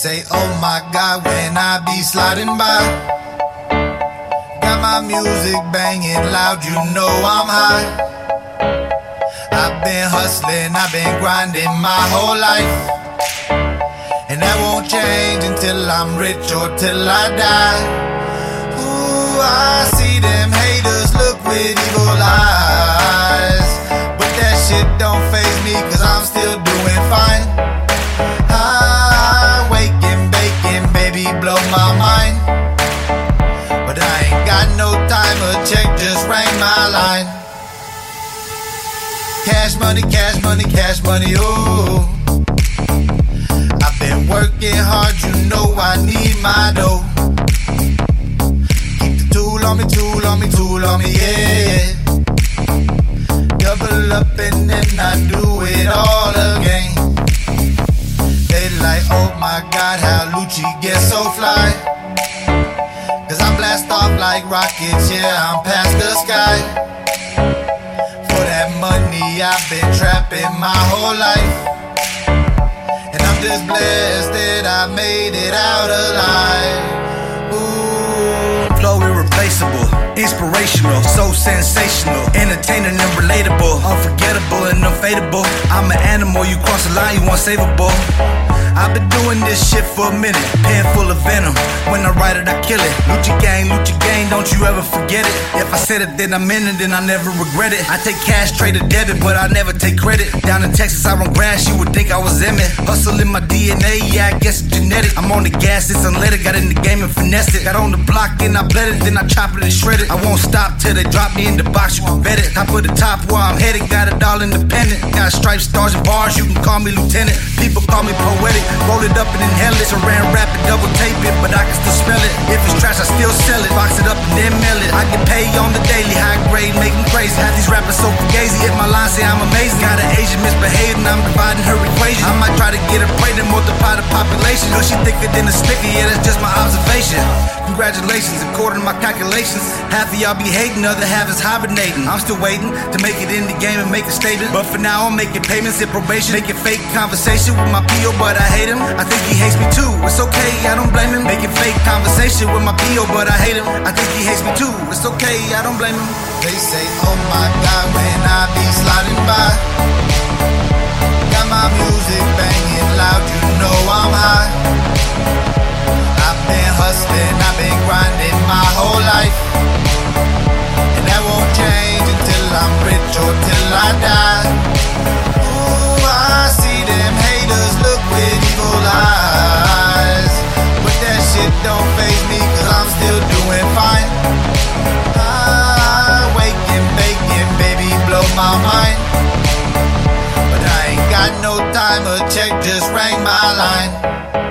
say, oh my God, when I be sliding by. Got my music banging loud, you know I'm high. I've been hustling, I've been grinding my whole life. And that won't change until I'm rich or till I die. Ooh, I see them haters look with evil eyes. My line. Cash money, cash money, cash money, ooh. I've been working hard, you know I need my dough. Keep the tool on me, tool on me, tool on me, yeah. Double up and then I do it like rockets, yeah, I'm past the sky. For that money, I've been trapping my whole life. And I'm just blessed that I made it out alive. Ooh. Flow irreplaceable, inspirational, so sensational, entertaining and relatable, unforgettable and unfadable. I'm an animal, you cross the line, you unsavable. I've been doing this shit for a minute, pen full of venom. When I write it, I kill it. Lucci gang, Lucci gang, don't you ever forget it. If I said it, then I meant it, then I never regret it. I take cash, trade a debit, but I never take credit. Down in Texas, I run grass, you would think I was Emmitt. Hustle in my DNA, yeah, I guess it's genetic. I'm on the gas, it's unleaded, got in the game and finessed it. Got on the block and I bled it, then I chop it and shred it. I won't stop till they drop me in the box, you can bet it. Top of the top where I'm headed, got it all independent. Got stripes, stars, and bars, you can call me lieutenant. People call me poetic, roll it up and inhale it. Saran wrap it, double tape it, but I can still smell it. If it's trash, I still sell it. Box it up and then mail it. I get paid on the daily, high grade, make 'em crazy. Have these rappers so fugazi, if my line say I'm amazing. Got an Asian misbehaving, I'm dividing her try to get her pregnant, multiply the population. Cause she thicker than a sticker, yeah, that's just my observation. Congratulations, according to my calculations. Half of y'all be hating, other half is hibernating. I'm still waiting to make it in the game and make a statement. But for now, I'm making payments in probation. Making fake conversation with my PO, but I hate him. I think he hates me too. It's okay, I don't blame him. Making fake conversation with my PO, but I hate him. I think he hates me too. It's okay, I don't blame him. They say, oh my god, when I be sliding by. But I ain't got no time, a check just rang my line.